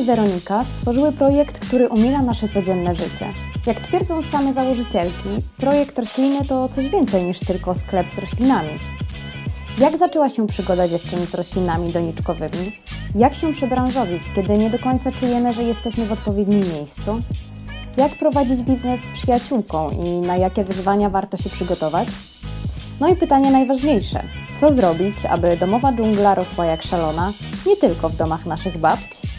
i Weronika stworzyły projekt, który umila nasze codzienne życie. Jak twierdzą same założycielki, projekt rośliny to coś więcej niż tylko sklep z roślinami. Jak zaczęła się przygoda dziewczyn z roślinami doniczkowymi? Jak się przebranżowić, kiedy nie do końca czujemy, że jesteśmy w odpowiednim miejscu? Jak prowadzić biznes z przyjaciółką i na jakie wyzwania warto się przygotować? No i pytanie najważniejsze: co zrobić, aby domowa dżungla rosła jak szalona, nie tylko w domach naszych babci?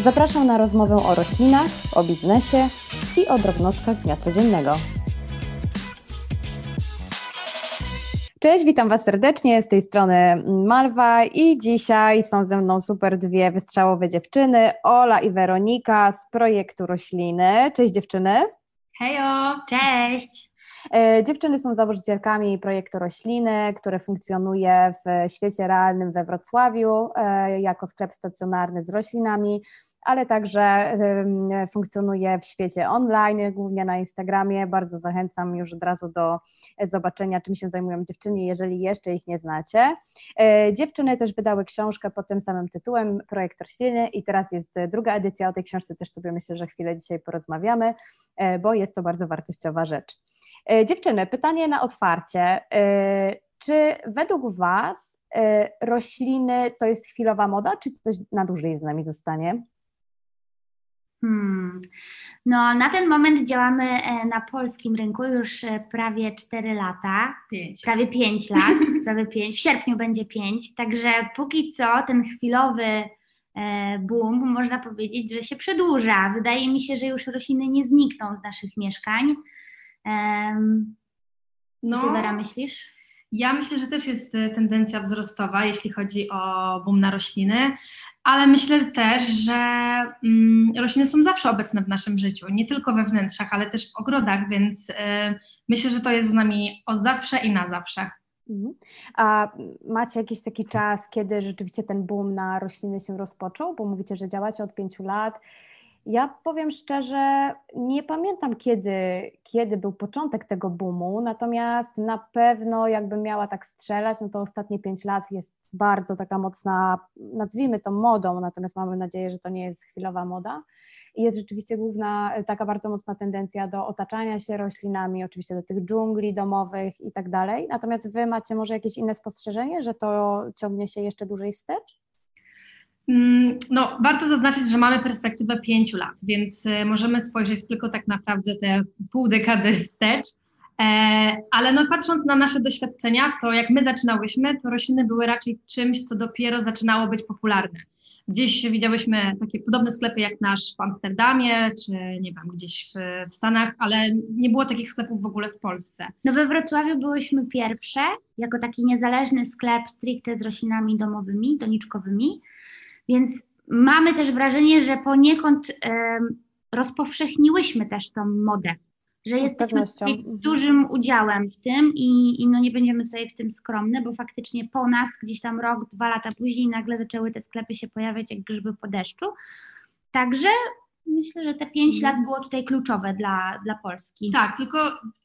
Zapraszam na rozmowę o roślinach, o biznesie i o drobnostkach dnia codziennego. Cześć, witam Was serdecznie, z tej strony Malwa i dzisiaj są ze mną super dwie wystrzałowe dziewczyny, Ola i Weronika z projektu Rośliny. Cześć dziewczyny. Hejo, cześć. E, dziewczyny są założycielkami projektu Rośliny, które funkcjonuje w świecie realnym we Wrocławiu e, jako sklep stacjonarny z roślinami ale także funkcjonuje w świecie online, głównie na Instagramie. Bardzo zachęcam już od razu do zobaczenia, czym się zajmują dziewczyny, jeżeli jeszcze ich nie znacie. E, dziewczyny też wydały książkę pod tym samym tytułem, Projekt Rośliny i teraz jest druga edycja o tej książce, też sobie myślę, że chwilę dzisiaj porozmawiamy, e, bo jest to bardzo wartościowa rzecz. E, dziewczyny, pytanie na otwarcie. Czy według Was rośliny to jest chwilowa moda, czy coś na dłużej z nami zostanie? Hmm. No, na ten moment działamy e, na polskim rynku już e, prawie 4 lata. 5. Prawie 5 lat, prawie 5. W sierpniu będzie 5. Także póki co ten chwilowy e, boom, można powiedzieć, że się przedłuża. Wydaje mi się, że już rośliny nie znikną z naszych mieszkań. Co no, ty, myślisz? Ja myślę, że też jest tendencja wzrostowa, jeśli chodzi o boom na rośliny ale myślę też, że mm, rośliny są zawsze obecne w naszym życiu, nie tylko we wnętrzach, ale też w ogrodach, więc y, myślę, że to jest z nami o zawsze i na zawsze. Mhm. A macie jakiś taki czas, kiedy rzeczywiście ten boom na rośliny się rozpoczął? Bo mówicie, że działacie od pięciu lat. Ja powiem szczerze, nie pamiętam kiedy, kiedy był początek tego boomu, natomiast na pewno jakbym miała tak strzelać, no to ostatnie pięć lat jest bardzo taka mocna, nazwijmy to modą, natomiast mamy nadzieję, że to nie jest chwilowa moda. I jest rzeczywiście główna, taka bardzo mocna tendencja do otaczania się roślinami, oczywiście do tych dżungli domowych i tak dalej. Natomiast Wy macie może jakieś inne spostrzeżenie, że to ciągnie się jeszcze dłużej wstecz? Mm, no, warto zaznaczyć, że mamy perspektywę pięciu lat, więc e, możemy spojrzeć tylko tak naprawdę te pół dekady wstecz. E, ale no, patrząc na nasze doświadczenia, to jak my zaczynałyśmy, to rośliny były raczej czymś, co dopiero zaczynało być popularne. Gdzieś widziałyśmy takie podobne sklepy jak nasz w Amsterdamie, czy nie wiem, gdzieś w, w Stanach, ale nie było takich sklepów w ogóle w Polsce. No we Wrocławiu byłyśmy pierwsze, jako taki niezależny sklep stricte z roślinami domowymi, doniczkowymi. Więc mamy też wrażenie, że poniekąd rozpowszechniłyśmy też tą modę, że jesteśmy dużym udziałem w tym i, i no nie będziemy tutaj w tym skromne, bo faktycznie po nas gdzieś tam rok, dwa lata później nagle zaczęły te sklepy się pojawiać jak grzyby po deszczu. Także myślę, że te pięć mhm. lat było tutaj kluczowe dla, dla Polski. Tak, tylko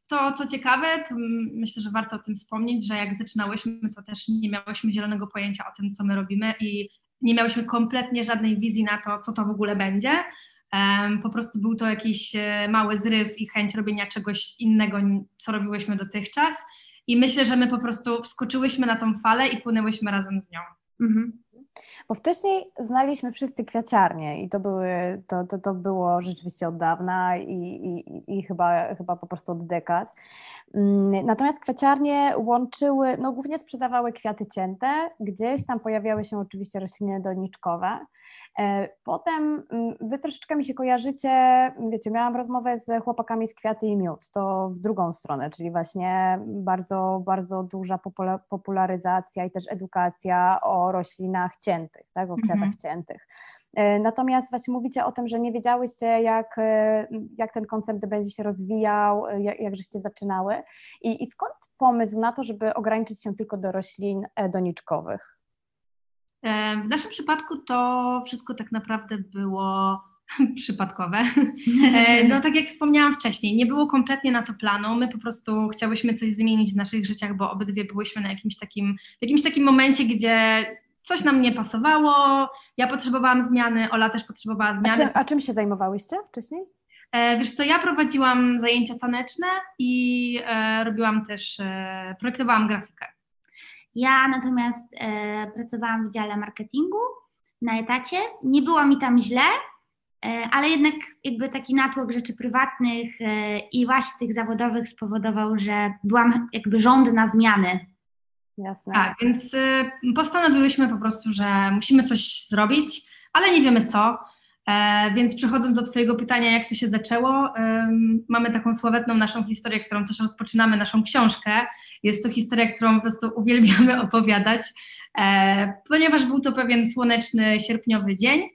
to, co ciekawe, to myślę, że warto o tym wspomnieć, że jak zaczynałyśmy, to też nie miałyśmy zielonego pojęcia o tym, co my robimy i nie miałyśmy kompletnie żadnej wizji na to, co to w ogóle będzie. Po prostu był to jakiś e, mały zryw i chęć robienia czegoś innego, co robiłyśmy dotychczas. I myślę, że my po prostu wskoczyłyśmy na tą falę i płynęłyśmy razem z nią. Mhm. Bo wcześniej znaliśmy wszyscy kwiaciarnie i to, były, to, to, to było rzeczywiście od dawna i, i, i chyba, chyba po prostu od dekad. Mm, natomiast kwiaciarnie łączyły, no głównie sprzedawały kwiaty cięte, gdzieś tam pojawiały się oczywiście rośliny doniczkowe. E, potem mm, wy troszeczkę mi się kojarzycie, wiecie, miałam rozmowę z chłopakami z Kwiaty i Miód, to w drugą stronę, czyli właśnie bardzo, bardzo duża popularyzacja i też edukacja o roślinach ciętych, tak, o kwiatach mhm. ciętych. E, natomiast właśnie mówicie o tym, że nie wiedziałyście, jak, e, jak ten koncept będzie się rozwijał, jak, jak żeście zaczynały. I, I skąd pomysł na to, żeby ograniczyć się tylko do roślin doniczkowych? W naszym przypadku to wszystko tak naprawdę było przypadkowe. E, no tak jak wspomniałam wcześniej, nie było kompletnie na to planu. My po prostu chciałyśmy coś zmienić w naszych życiach, bo obydwie byłyśmy na jakimś takim, w jakimś takim momencie, gdzie coś nam nie pasowało, ja potrzebowałam zmiany, Ola też potrzebowała zmiany. A czym, a czym się zajmowałyście wcześniej? E, wiesz co, ja prowadziłam zajęcia taneczne i e, robiłam też, e, projektowałam grafikę. Ja natomiast e, pracowałam w dziale marketingu na etacie. Nie było mi tam źle, e, ale jednak jakby taki natłok rzeczy prywatnych e, i właśnie tych zawodowych spowodował, że byłam jakby żądna zmiany. Jasne. Tak, więc y, postanowiłyśmy po prostu, że musimy coś zrobić, ale nie wiemy co. E, więc przechodząc do Twojego pytania, jak to się zaczęło, mamy taką sławetną naszą historię, którą też rozpoczynamy, naszą książkę. Jest to historia, którą po prostu uwielbiamy opowiadać, e, ponieważ był to pewien słoneczny, sierpniowy dzień,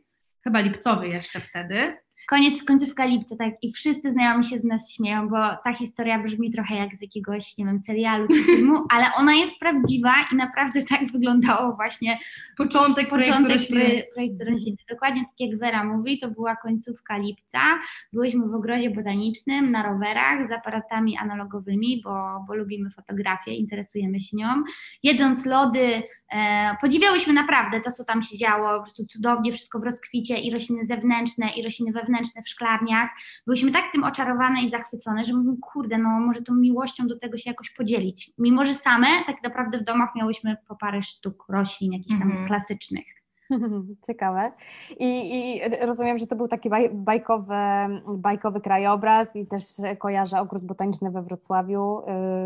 chyba lipcowy jeszcze wtedy. Koniec, końcówka lipca, tak, i wszyscy znajomi się z nas śmieją, bo ta historia brzmi trochę jak z jakiegoś, nie wiem, serialu czy filmu, ale ona jest prawdziwa i naprawdę tak wyglądało właśnie Początek projektu początek rośliny. proje- projektu rośliny. Dokładnie tak jak Wera mówi, to była końcówka lipca. Byliśmy w ogrodzie botanicznym na rowerach z aparatami analogowymi, bo, bo lubimy fotografię, interesujemy się nią. Jedząc lody, podziwiałyśmy naprawdę to, co tam się działo, po prostu cudownie, wszystko w rozkwicie i rośliny zewnętrzne i rośliny wewnętrzne w szklarniach. Byłyśmy tak tym oczarowane i zachwycone, że mówimy, kurde, no może tą miłością do tego się jakoś podzielić. Mimo, że same tak naprawdę w domach miałyśmy po parę sztuk roślin, jakichś tam Mhm. klasycznych. Ciekawe. I, I rozumiem, że to był taki baj, bajkowy, bajkowy krajobraz i też kojarzę ogród botaniczny we Wrocławiu,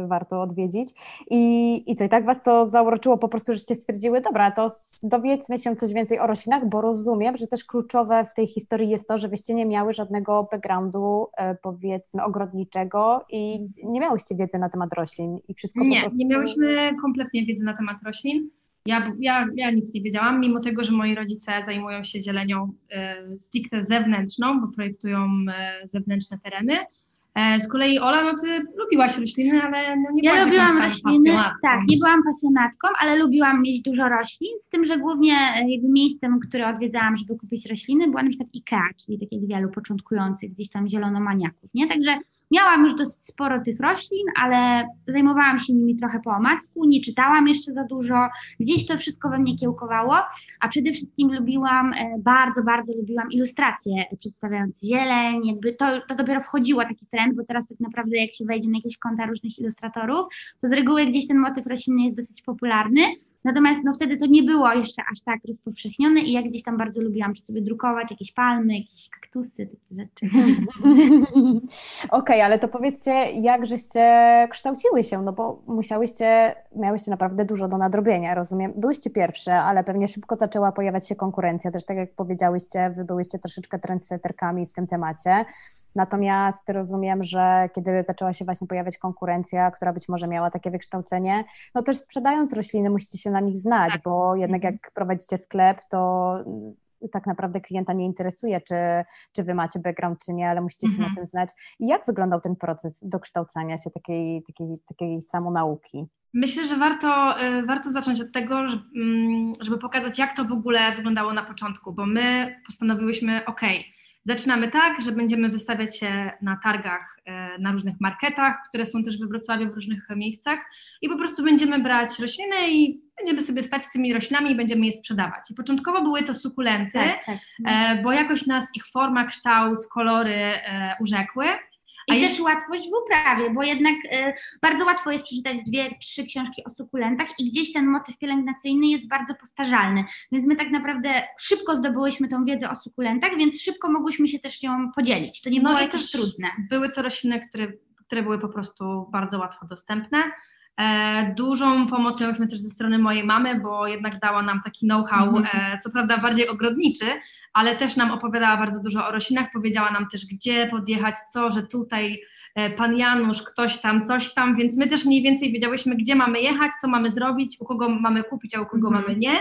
y, warto odwiedzić. I, I co, i tak Was to zauroczyło po prostu, żeście stwierdziły, dobra, to dowiedzmy się coś więcej o roślinach, bo rozumiem, że też kluczowe w tej historii jest to, że Wyście nie miały żadnego backgroundu, y, powiedzmy, ogrodniczego i nie miałyście wiedzy na temat roślin i wszystko po Nie, prostu... nie miałyśmy kompletnie wiedzy na temat roślin. Ja, ja, ja nic nie wiedziałam, mimo tego, że moi rodzice zajmują się zielenią e, stricte zewnętrzną, bo projektują e, zewnętrzne tereny. E, z kolei Ola, no ty lubiłaś rośliny, ale no nie Ja byłaś lubiłam jakąś tam rośliny, pasjonatką. tak, nie byłam pasjonatką, ale lubiłam mieć dużo roślin, z tym, że głównie e, jakby miejscem, które odwiedzałam, żeby kupić rośliny, była na przykład IKEA, czyli tak jak wielu początkujących gdzieś tam zielonomaniaków, nie? Także miałam już dosyć sporo tych roślin, ale zajmowałam się nimi trochę po omacku, nie czytałam jeszcze za dużo, gdzieś to wszystko we mnie kiełkowało, a przede wszystkim lubiłam, e, bardzo, bardzo lubiłam ilustracje przedstawiające zieleń, jakby to, to dopiero wchodziło taki trend, bo teraz tak naprawdę jak się wejdzie na jakieś konta różnych ilustratorów, to z reguły gdzieś ten motyw roślinny jest dosyć popularny, natomiast no wtedy to nie było jeszcze aż tak rozpowszechnione i ja gdzieś tam bardzo lubiłam sobie drukować jakieś palmy, jakieś kaktusy, takie rzeczy. Okej, ale to powiedzcie, jak żeście kształciły się, no bo musiałyście, miałyście naprawdę dużo do nadrobienia, rozumiem. Byłyście pierwsze, ale pewnie szybko zaczęła pojawiać się konkurencja, też tak jak powiedziałyście, wy byłyście troszeczkę trendsetterkami w tym temacie. Natomiast rozumiem, że kiedy zaczęła się właśnie pojawiać konkurencja, która być może miała takie wykształcenie, no też sprzedając rośliny musicie się na nich znać, bo jednak jak prowadzicie sklep, to mm, tak naprawdę klienta nie interesuje, czy, czy wy macie background, czy nie, ale musicie się Mhm. na tym znać. I jak wyglądał ten proces dokształcania się takiej, takiej, takiej samonauki? Myślę, że warto, y, warto zacząć od tego, mm, żeby pokazać, jak to w ogóle wyglądało na początku, bo my postanowiłyśmy, ok, zaczynamy tak, że będziemy wystawiać się na targach, y, na różnych marketach, które są też we Wrocławiu, w różnych miejscach i po prostu będziemy brać rośliny i będziemy sobie stać z tymi roślinami i będziemy je sprzedawać. I początkowo były to sukulenty, tak. e, bo jakoś nas ich forma, kształt, kolory e, urzekły. I A też łatwość w uprawie, bo jednak y, bardzo łatwo jest przeczytać dwie, trzy książki o sukulentach i gdzieś ten motyw pielęgnacyjny jest bardzo powtarzalny. Więc my tak naprawdę szybko zdobyłyśmy tą wiedzę o sukulentach, więc szybko mogłyśmy się też nią podzielić. To nie No było i jakieś też trudne. Były to rośliny, które, które były po prostu bardzo łatwo dostępne. E, dużą pomoc miałyśmy też ze strony mojej mamy, bo jednak dała nam taki know-how, Mhm. e, co prawda bardziej ogrodniczy, ale też nam opowiadała bardzo dużo o roślinach, powiedziała nam też gdzie podjechać, co, że tutaj e, pan Janusz, ktoś tam, coś tam, więc my też mniej więcej wiedziałyśmy, gdzie mamy jechać, co mamy zrobić, u kogo mamy kupić, a u kogo Mhm. mamy nie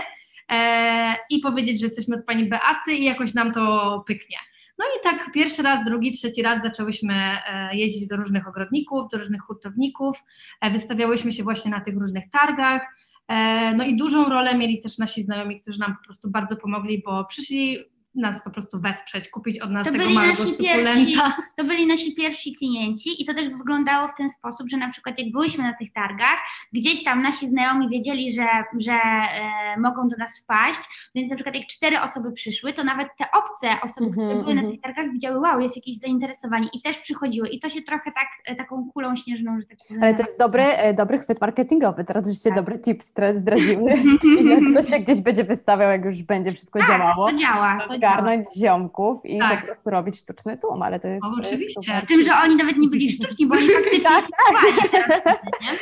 i powiedzieć, że jesteśmy od pani Beaty i jakoś nam to pyknie. No i tak pierwszy raz, drugi, trzeci raz zaczęłyśmy e, jeździć do różnych ogrodników, do różnych hurtowników, e, wystawiałyśmy się właśnie na tych różnych targach. e, No i dużą rolę mieli też nasi znajomi, którzy nam po prostu bardzo pomogli, bo przyszli nas po prostu wesprzeć, kupić od nas To tego byli małego nasi pierwsi, to byli nasi pierwsi klienci i to też wyglądało w ten sposób, że na przykład jak byliśmy na tych targach, gdzieś tam nasi znajomi wiedzieli, że, że e, mogą do nas wpaść, więc na przykład jak cztery osoby przyszły, to nawet te obce osoby, Mhm, które były na mhm. tych targach widziały, wow, jest jakieś zainteresowanie i też przychodziły i to się trochę tak, e, taką kulą śnieżną, że tak powiem. Ale to jest dobry, e, dobry chwyt marketingowy. Teraz żeście Tak. dobry tip zdradziły. Ktoś się gdzieś będzie wystawiał, jak już będzie wszystko Tak, działało, to działa, to to działa. Zgarnąć ziomków i Tak. po prostu robić sztuczny tłum, ale to jest, O, to jest oczywiście. Z tym, że oni nawet nie byli sztuczni, bo oni faktycznie Tak, kupowali teraz, nie?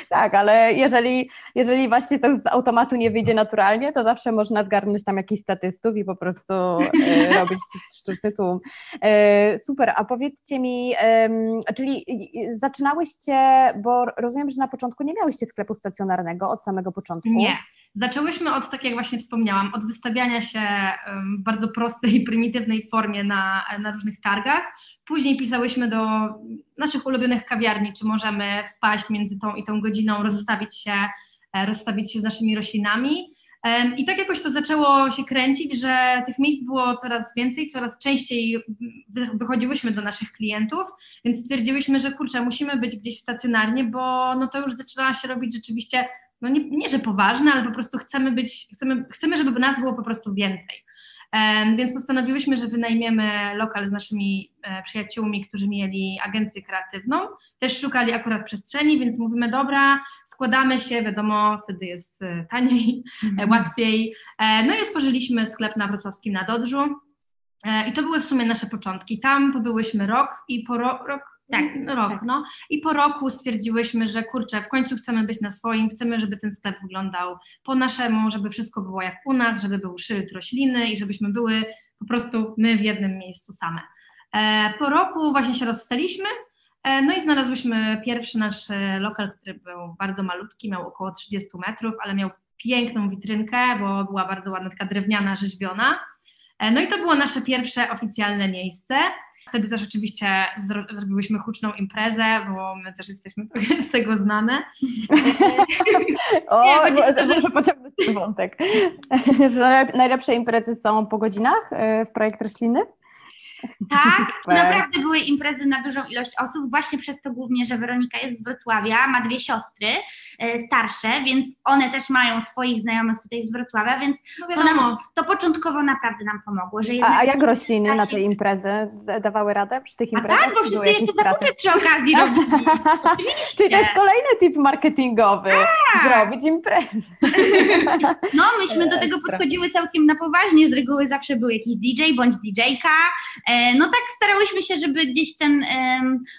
Tak, ale jeżeli, jeżeli właśnie to z automatu nie wyjdzie naturalnie, to zawsze można zgarnąć tam jakichś statystów i po prostu e, robić sztuczny tłum. E, super, a powiedzcie mi, em, czyli y, zaczynałyście, bo rozumiem, że na początku nie miałyście sklepu stacjonarnego od samego początku. Nie. Zaczęłyśmy od, tak jak właśnie wspomniałam, od wystawiania się w bardzo prostej prymitywnej formie na, na różnych targach. Później pisałyśmy do naszych ulubionych kawiarni, czy możemy wpaść między tą i tą godziną, rozstawić się, e, rozstawić się z naszymi roślinami. I tak jakoś to zaczęło się kręcić, że tych miejsc było coraz więcej, coraz częściej wy- wychodziłyśmy do naszych klientów, więc stwierdziłyśmy, że kurczę, musimy być gdzieś stacjonarnie, bo no to już zaczyna się robić rzeczywiście no nie, nie, że poważne, ale po prostu chcemy być, chcemy, chcemy, żeby nas było po prostu więcej. Więc postanowiłyśmy, że wynajmiemy lokal z naszymi e, przyjaciółmi, którzy mieli agencję kreatywną. Też szukali akurat przestrzeni, więc mówimy, dobra, składamy się, wiadomo, wtedy jest e, taniej, e, łatwiej. No i otworzyliśmy sklep na Wrocławskim na Dodrzu. I to były w sumie nasze początki. Tam pobyłyśmy rok i po ro, rok, Tak, no, rok, tak. no. I po roku stwierdziłyśmy, że kurczę, w końcu chcemy być na swoim, chcemy, żeby ten sklep wyglądał po naszemu, żeby wszystko było jak u nas, żeby był szyld rośliny i żebyśmy były po prostu my w jednym miejscu same. E, po roku właśnie się rozstaliśmy, e, no i znalazłyśmy pierwszy nasz e, lokal, który był bardzo malutki, miał około 30 metrów, ale miał piękną witrynkę, bo była bardzo ładna, taka drewniana, rzeźbiona. E, No i to było nasze pierwsze oficjalne miejsce. Wtedy też oczywiście zro- zrobiłyśmy huczną imprezę, bo my też jesteśmy z tego znane. O, Nie, bo- to, że- muszę pociągnąć ten wątek. że najlep- najlepsze imprezy są po godzinach e, w projekt rośliny? Tak, naprawdę były imprezy na dużą ilość osób, właśnie przez to głównie, że Weronika jest z Wrocławia, ma dwie siostry e, starsze, więc one też mają swoich znajomych tutaj z Wrocławia, więc No to, nam, to początkowo naprawdę nam pomogło, że A, a jak rośliny na tej imprezy da- dawały radę przy tych A imprezach? tak, bo wszyscy jeszcze zakupy przy okazji robili. Czyli to jest kolejny tip marketingowy. Zrobić imprezy. No, myśmy do tego podchodziły całkiem na poważnie, z reguły zawsze był jakiś DJ bądź DJ-ka. E, No tak starałyśmy się, żeby gdzieś ten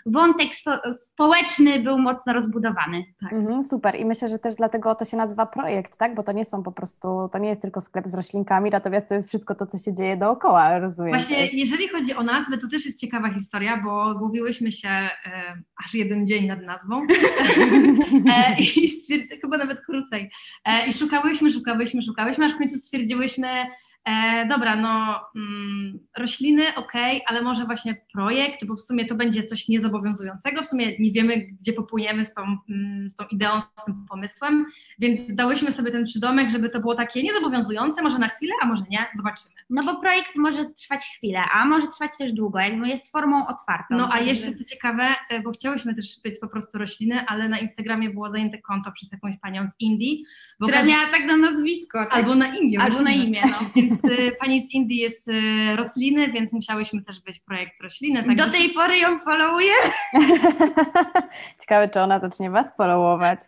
wątek so, społeczny był mocno rozbudowany. Mhm, super. I myślę, że też dlatego to się nazywa projekt, tak? Bo to nie są po prostu, to nie jest tylko sklep z roślinkami, natomiast to jest wszystko to, co się dzieje dookoła, rozumiem. Właśnie, też. jeżeli chodzi o nazwę, to też jest ciekawa historia, bo gubiłyśmy się e, aż jeden dzień nad nazwą e, i stwierd- chyba nawet krócej. E, I szukałyśmy, szukałyśmy, szukałyśmy, aż w końcu stwierdziłyśmy, e, dobra, no mm, rośliny, okej, ale może właśnie projekt, bo w sumie to będzie coś niezobowiązującego, w sumie nie wiemy, gdzie popłyniemy z tą, mm, z tą ideą, z tym pomysłem, więc dałyśmy sobie ten przydomek, żeby to było takie niezobowiązujące, może na chwilę, a może nie, zobaczymy. No bo projekt może trwać chwilę, a może trwać też długo, jakby jest formą otwartą. No a jeszcze co ciekawe, e, bo chciałyśmy też być po prostu rośliny, ale na Instagramie było zajęte konto przez jakąś panią z Indii. Bo Która miała tak na nazwisko. Tak? Albo na imię. Albo na właśnie. imię, no. Więc e, pani z Indii jest e, rośliny, więc musiałyśmy też być projekt rośliny. Także Do tej pory ją followuję. Ciekawe, czy ona zacznie Was followować.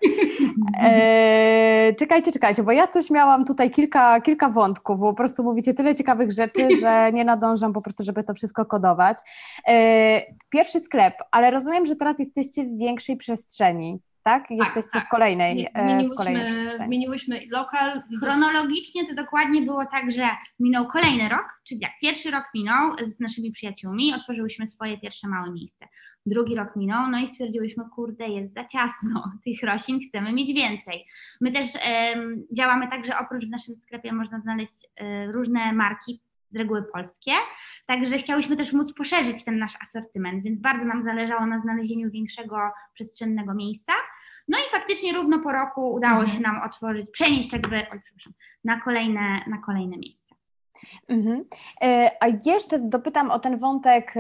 E, czekajcie, czekajcie, bo ja coś miałam tutaj kilka, kilka wątków, bo po prostu mówicie tyle ciekawych rzeczy, że nie nadążam po prostu, żeby to wszystko kodować. E, pierwszy sklep, ale rozumiem, że teraz jesteście w większej przestrzeni, tak? Jesteście tak. w kolejnej, e, w kolejnej zmieniłyśmy, zmieniłyśmy lokal. Chronologicznie to dokładnie było tak, że minął kolejny rok, czyli jak pierwszy rok minął z naszymi przyjaciółmi, otworzyłyśmy swoje pierwsze małe miejsce. Drugi rok minął, no i stwierdziłyśmy, kurde, jest za ciasno, tych roślin chcemy mieć więcej. My też em, działamy tak, że oprócz w naszym sklepie można znaleźć e, różne marki, z reguły polskie, także chciałyśmy też móc poszerzyć ten nasz asortyment, więc bardzo nam zależało na znalezieniu większego przestrzennego miejsca. No i faktycznie równo po roku udało Mhm. się nam otworzyć, przenieść jakby, oj, przepraszam, na kolejne, na kolejne miejsce. Mhm. E, a jeszcze dopytam o ten wątek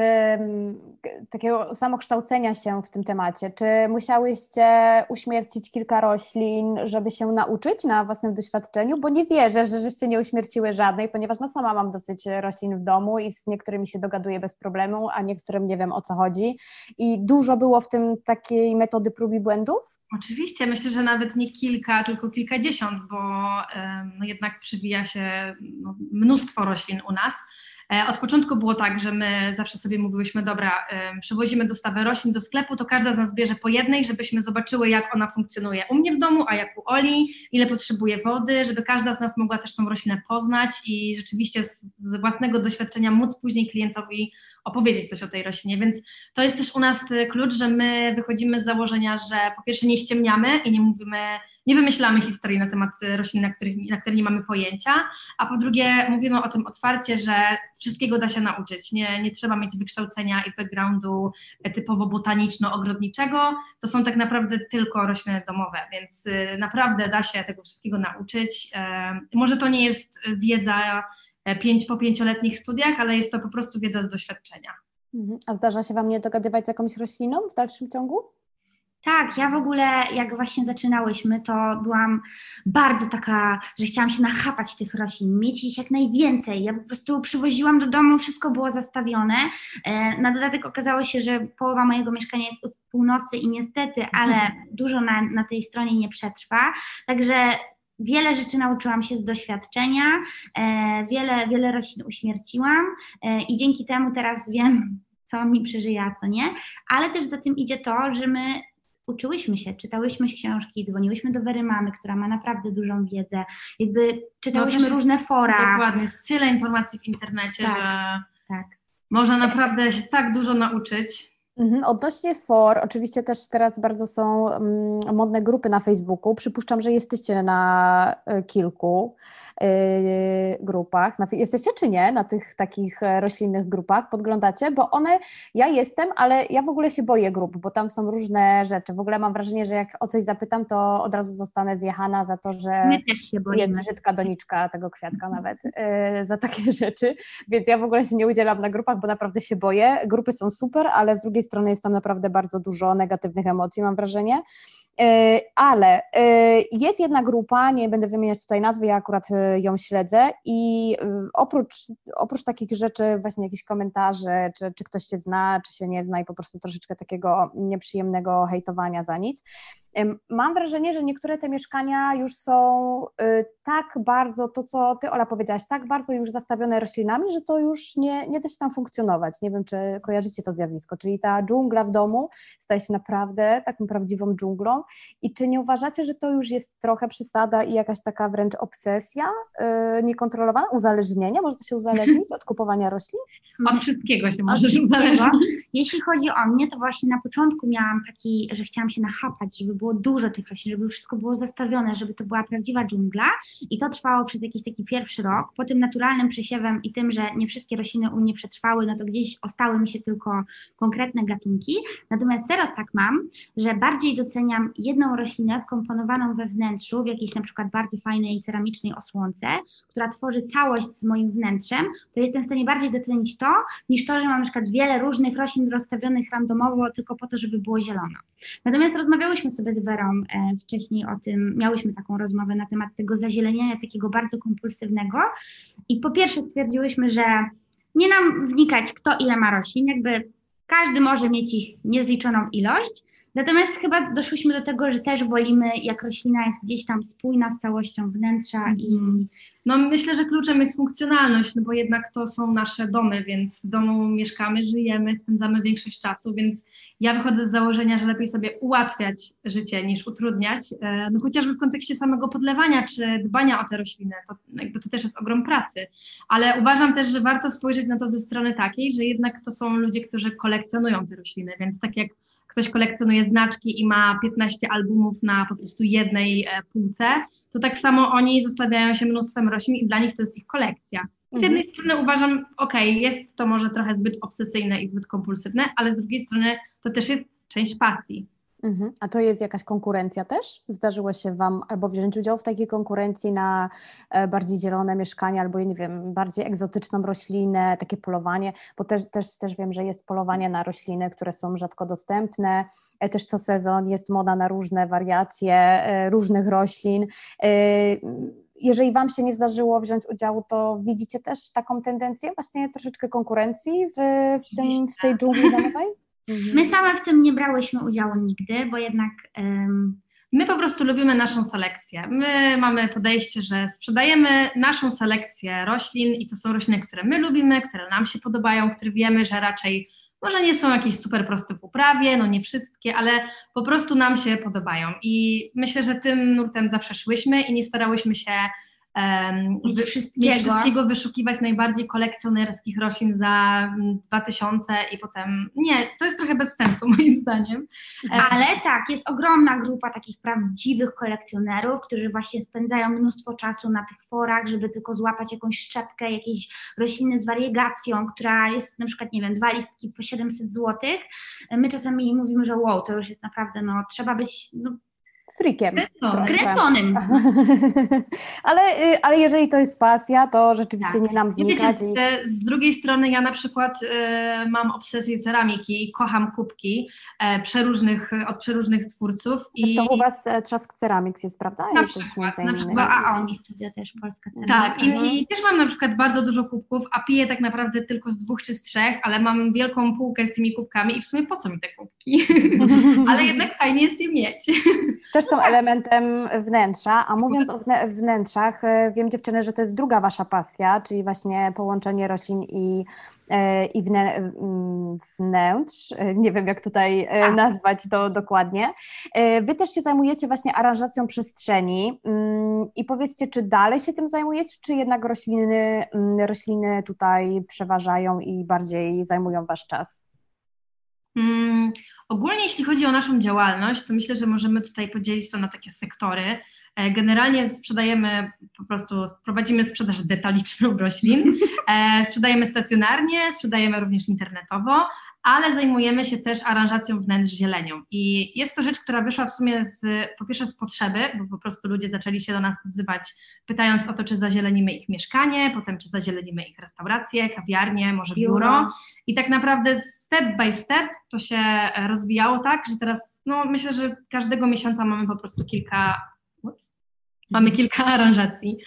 takiego samokształcenia się w tym temacie. Czy musiałyście uśmiercić kilka roślin, żeby się nauczyć na własnym doświadczeniu? Bo nie wierzę, że żeście nie uśmierciły żadnej, ponieważ no sama mam dosyć roślin w domu i z niektórymi się dogaduję bez problemu, a niektórym nie wiem o co chodzi. I dużo było w tym takiej metody prób i błędów? Oczywiście, myślę, że nawet nie kilka, tylko kilkadziesiąt, bo no jednak przywija się no, mnóstwo roślin u nas. E, od początku było tak, że my zawsze sobie mówiłyśmy, dobra, przywozimy dostawę roślin do sklepu, to każda z nas bierze po jednej, żebyśmy zobaczyły, jak ona funkcjonuje u mnie w domu, a jak u Oli, ile potrzebuje wody, żeby każda z nas mogła też tą roślinę poznać i rzeczywiście z, własnego doświadczenia móc później klientowi opowiedzieć coś o tej roślinie. Więc to jest też u nas klucz, że my wychodzimy z założenia, że po pierwsze nie ściemniamy i nie mówimy, nie wymyślamy historii na temat roślin, na, których, na które nie mamy pojęcia, a po drugie mówimy o tym otwarcie, że wszystkiego da się nauczyć. Nie, nie trzeba mieć wykształcenia i backgroundu typowo botaniczno-ogrodniczego. To są tak naprawdę tylko rośliny domowe, więc y, naprawdę da się tego wszystkiego nauczyć. Może to nie jest wiedza E, pięć, po pięcioletnich studiach, ale jest to po prostu wiedza z doświadczenia. Mhm. A zdarza się Wam nie dogadywać z jakąś rośliną w dalszym ciągu? Tak, ja w ogóle jak właśnie zaczynałyśmy, to byłam bardzo taka, że chciałam się nachapać tych roślin, mieć ich jak najwięcej. Ja po prostu przywoziłam do domu, wszystko było zastawione. E, na dodatek okazało się, że połowa mojego mieszkania jest od północy i niestety, ale dużo na, na tej stronie nie przetrwa. Także Wiele rzeczy nauczyłam się z doświadczenia, e, wiele, wiele roślin uśmierciłam e, i dzięki temu teraz wiem, co mi przeżyje, a co nie, ale też za tym idzie to, że my uczyłyśmy się, czytałyśmy książki, dzwoniłyśmy do Wery Mamy, która ma naprawdę dużą wiedzę, jakby czytałyśmy no różne fora. Dokładnie, jest tyle informacji w internecie, tak, że tak. można naprawdę się tak dużo nauczyć. Mhm. Odnośnie for, oczywiście też teraz bardzo są um, modne grupy na Facebooku. Przypuszczam, że jesteście na y, kilku y, grupach. Jesteście czy nie na tych takich e, roślinnych grupach? Podglądacie? Bo one, ja jestem, ale ja w ogóle się boję grup, bo tam są różne rzeczy. W ogóle mam wrażenie, że jak o coś zapytam, to od razu zostanę zjechana za to, że jest brzydka doniczka tego kwiatka nawet, za takie rzeczy. Więc ja w ogóle się nie udzielam na grupach, bo naprawdę się boję. Grupy są super, ale z drugiej drugiej strony jest tam naprawdę bardzo dużo negatywnych emocji, mam wrażenie. E, ale e, jest jedna grupa, nie będę wymieniać tutaj nazwy, ja akurat e, ją śledzę i oprócz, oprócz takich rzeczy, właśnie jakichś komentarzy, czy, czy ktoś się zna, czy się nie zna i po prostu troszeczkę takiego nieprzyjemnego hejtowania za nic, Mam wrażenie, że niektóre te mieszkania już są y, tak bardzo, to co Ty Ola powiedziałaś, tak bardzo już zastawione roślinami, że to już nie, nie da się tam funkcjonować. Nie wiem, czy kojarzycie to zjawisko, czyli ta dżungla w domu staje się naprawdę taką prawdziwą dżunglą i czy nie uważacie, że to już jest trochę przesada i jakaś taka wręcz obsesja yy, niekontrolowana, uzależnienie, można się uzależnić od kupowania roślin? Od wszystkiego się możesz uzależnić. Jeśli chodzi o mnie, to właśnie na początku miałam taki, że chciałam się nachapać, żeby było dużo tych roślin, żeby wszystko było zastawione, żeby to była prawdziwa dżungla i to trwało przez jakiś taki pierwszy rok. Po tym naturalnym przesiewem i tym, że nie wszystkie rośliny u mnie przetrwały, no to gdzieś ostały mi się tylko konkretne gatunki. Natomiast teraz tak mam, że bardziej doceniam jedną roślinę wkomponowaną we wnętrzu, w jakiejś na przykład bardzo fajnej ceramicznej osłonce, która tworzy całość z moim wnętrzem, to jestem w stanie bardziej docenić to, niż to, że mam na przykład wiele różnych roślin rozstawionych randomowo tylko po to, żeby było zielono. Natomiast rozmawiałyśmy sobie z Werą e, wcześniej o tym, miałyśmy taką rozmowę na temat tego zazieleniania takiego bardzo kompulsywnego. I po pierwsze stwierdziłyśmy, że nie nam wnikać, kto ile ma roślin, jakby każdy może mieć ich niezliczoną ilość, Natomiast chyba doszłyśmy do tego, że też wolimy, jak roślina jest gdzieś tam spójna z całością wnętrza i. Mhm. No myślę, że kluczem jest funkcjonalność, no bo jednak to są nasze domy, więc w domu mieszkamy, żyjemy, spędzamy większość czasu, więc ja wychodzę z założenia, że lepiej sobie ułatwiać życie niż utrudniać, e, no chociażby w kontekście samego podlewania czy dbania o te rośliny, to jakby to też jest ogrom pracy, ale uważam też, że warto spojrzeć na to ze strony takiej, że jednak to są ludzie, którzy kolekcjonują te rośliny, więc tak jak ktoś kolekcjonuje znaczki i ma 15 albumów na po prostu jednej e, półce, to tak samo oni zostawiają się mnóstwem roślin i dla nich to jest ich kolekcja. Z jednej mhm. strony uważam, okay, jest to może trochę zbyt obsesyjne i zbyt kompulsywne, ale z drugiej strony to też jest część pasji. Mhm. A to jest jakaś konkurencja też? Zdarzyło się Wam albo wziąć udział w takiej konkurencji na e, bardziej zielone mieszkania, albo nie wiem, bardziej egzotyczną roślinę, takie polowanie, bo też, też, też wiem, że jest polowanie na rośliny, które są rzadko dostępne, e, też co sezon jest moda na różne wariacje e, różnych roślin. Jeżeli Wam się nie zdarzyło wziąć udziału, to widzicie też taką tendencję właśnie troszeczkę konkurencji w, w, tym, w tej dżungli domowej? Mhm. My same w tym nie brałyśmy udziału nigdy, bo jednak. Um, My po prostu lubimy naszą selekcję. My mamy podejście, że sprzedajemy naszą selekcję roślin i to są rośliny, które my lubimy, które nam się podobają, które wiemy, że raczej może nie są jakieś super proste w uprawie, no nie wszystkie, ale po prostu nam się podobają. I myślę, że tym nurtem zawsze szłyśmy i nie starałyśmy się um, wszystkiego. wszystkiego wyszukiwać najbardziej kolekcjonerskich roślin za 2000 mm, i potem nie, to jest trochę bez sensu moim zdaniem. Ale tak, jest ogromna grupa takich prawdziwych kolekcjonerów, którzy właśnie spędzają mnóstwo czasu na tych forach, żeby tylko złapać jakąś szczepkę jakiejś rośliny z wariegacją, która jest na przykład, nie wiem, dwa listki po 700 zł. My czasami mówimy, że wow, to już jest naprawdę, no trzeba być no, Frikiem. Kretonem. ale, y, ale jeżeli to jest pasja, to rzeczywiście tak. nie nam wnikać. I... E, z drugiej strony ja na przykład y, mam obsesję ceramiki i kocham kubki e, przeróżnych, od przeróżnych twórców. Zresztą i... u Was Trzask Ceramics jest, prawda? Na przykład. Na przykład a oni studia też Polska Ceramika. Tak, i, i, też mam na przykład bardzo dużo kubków, a piję tak naprawdę tylko z dwóch czy z trzech, ale mam wielką półkę z tymi kubkami i w sumie po co mi te kubki? ale jednak fajnie jest je mieć. Też są elementem wnętrza, a mówiąc o wnętrzach, e, wiem dziewczyny, że to jest druga wasza pasja, czyli właśnie połączenie roślin i, e, i wnętrz, e, nie wiem jak tutaj tak. nazwać to dokładnie. Wy też się zajmujecie właśnie aranżacją przestrzeni mm, i powiedzcie, czy dalej się tym zajmujecie, czy jednak rośliny, mm, rośliny tutaj przeważają i bardziej zajmują wasz czas? Hmm, ogólnie jeśli chodzi o naszą działalność, to myślę, że możemy tutaj podzielić to na takie sektory. E, generalnie sprzedajemy, po prostu prowadzimy sprzedaż detaliczną roślin, e, sprzedajemy stacjonarnie, sprzedajemy również internetowo, ale zajmujemy się też aranżacją wnętrz zielenią. I jest to rzecz, która wyszła w sumie z, po pierwsze z potrzeby, bo po prostu ludzie zaczęli się do nas odzywać, pytając o to, czy zazielenimy ich mieszkanie, potem czy zazielenimy ich restaurację, kawiarnię, może biuro. biuro. I tak naprawdę step by step to się rozwijało tak, że teraz no, myślę, że każdego miesiąca mamy po prostu kilka, ups, mamy kilka aranżacji.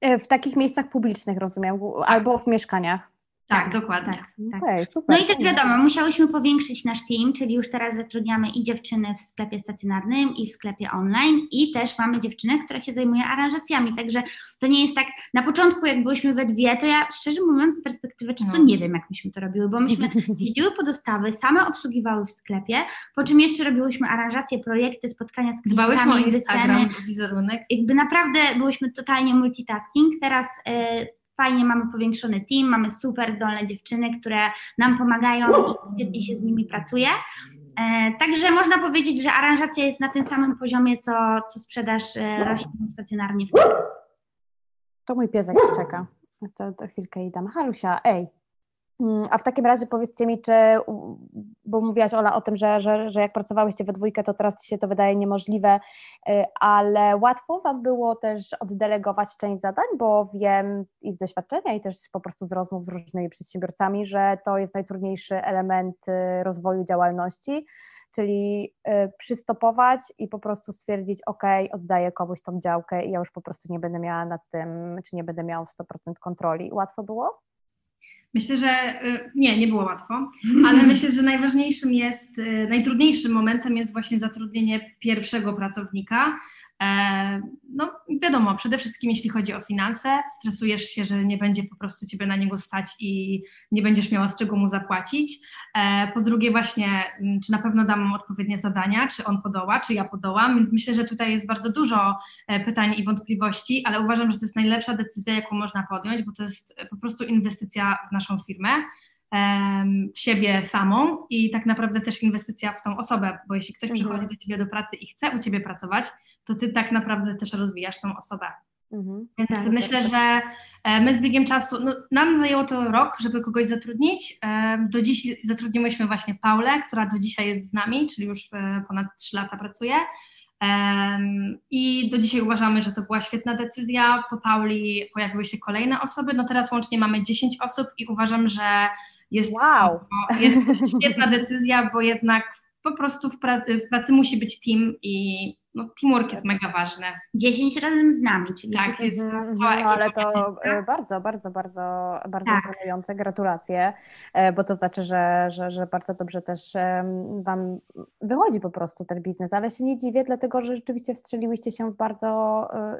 E, w takich miejscach publicznych, rozumiem, albo w mieszkaniach. Tak, tak, dokładnie. Tak, okay, super. No i tak wiadomo, musiałyśmy powiększyć nasz team, czyli już teraz zatrudniamy i dziewczyny w sklepie stacjonarnym, i w sklepie online, i też mamy dziewczynę, która się zajmuje aranżacjami. Także to nie jest tak, na początku jak byłyśmy we dwie, to ja szczerze mówiąc z perspektywy czasu no. nie wiem, jak myśmy to robiły, bo myśmy jeździły po dostawy, same obsługiwały w sklepie, po czym jeszcze robiłyśmy aranżacje, projekty, spotkania z klientami, Dbałyśmy o Instagram, wizerunek. Jakby naprawdę byłyśmy totalnie multitasking. Teraz... Yy, fajnie mamy powiększony team, mamy super zdolne dziewczyny, które nam pomagają i świetnie się z nimi pracuje. E, także można powiedzieć, że aranżacja jest na tym samym poziomie, co, co sprzedaż e, roślin stacjonarnie w. To mój piesek czeka. To, to chwilkę dam. Halusia, ej, a w takim razie powiedzcie mi, czy, bo mówiłaś Ola o tym, że, że, że jak pracowałyście we dwójkę, to teraz Ci się to wydaje niemożliwe, y, ale łatwo Wam było też oddelegować część zadań, bo wiem i z doświadczenia, i też po prostu z rozmów z różnymi przedsiębiorcami, że to jest najtrudniejszy element y, rozwoju działalności, czyli y, przystopować i po prostu stwierdzić, ok, oddaję komuś tą działkę i ja już po prostu nie będę miała nad tym, czy nie będę miała 100% kontroli. Łatwo było? Myślę, że y, nie, nie było łatwo, ale myślę, że najważniejszym jest, y, najtrudniejszym momentem jest właśnie zatrudnienie pierwszego pracownika, no wiadomo, przede wszystkim jeśli chodzi o finanse, stresujesz się, że nie będzie po prostu ciebie na niego stać i nie będziesz miała z czego mu zapłacić. E, po drugie właśnie, mm, czy na pewno dam mu odpowiednie zadania, czy on podoła, czy ja podołam, więc myślę, że tutaj jest bardzo dużo e, pytań i wątpliwości, ale uważam, że to jest najlepsza decyzja, jaką można podjąć, bo to jest po prostu inwestycja w naszą firmę w siebie samą i tak naprawdę też inwestycja w tą osobę, bo jeśli ktoś mhm. przychodzi do ciebie do pracy i chce u ciebie pracować, to ty tak naprawdę też rozwijasz tą osobę. Mhm. Więc tak, myślę, tak. że E, my z biegiem czasu, no, nam zajęło to rok, żeby kogoś zatrudnić. E, do dziś zatrudniłyśmy właśnie Paulę, która do dzisiaj jest z nami, czyli już e, ponad 3 lata pracuje. I do dzisiaj uważamy, że to była świetna decyzja. Po Pauli pojawiły się kolejne osoby. No teraz łącznie mamy 10 osób i uważam, że jest, wow. jest świetna decyzja, bo jednak po prostu w pracy, w pracy musi być team i no, teamwork jest mega ważny. 10 razem z nami, czyli tak, jest no, ale to bardzo, bardzo, bardzo, bardzo tak. imponujące. Gratulacje, e, bo to znaczy, że, że, że bardzo dobrze też Wam wychodzi po prostu ten biznes, ale się nie dziwię, dlatego że rzeczywiście wstrzeliłyście się w bardzo e,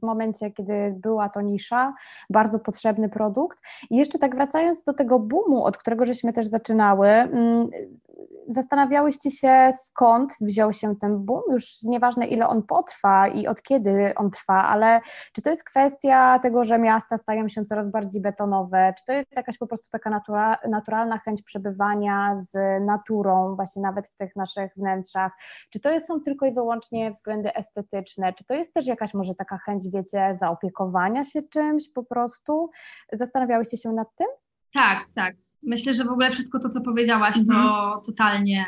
w momencie, kiedy była to nisza, bardzo potrzebny produkt. I jeszcze tak wracając do tego boomu, od którego żeśmy też zaczynały, mm, zastanawiałyście się, skąd wziął się ten boom? Już nieważne, ile on potrwa i od kiedy on trwa, ale czy to jest kwestia tego, że miasta stają się coraz bardziej betonowe? Czy to jest jakaś po prostu taka natura, naturalna chęć przebywania z naturą, właśnie nawet w tych naszych wnętrzach? Czy to są tylko i wyłącznie względy estetyczne? Czy to jest też jakaś może taka chęć, wiecie, zaopiekowania się czymś po prostu? Zastanawiałyście się nad tym? Tak, tak. Myślę, że w ogóle wszystko to, co powiedziałaś, mhm. to totalnie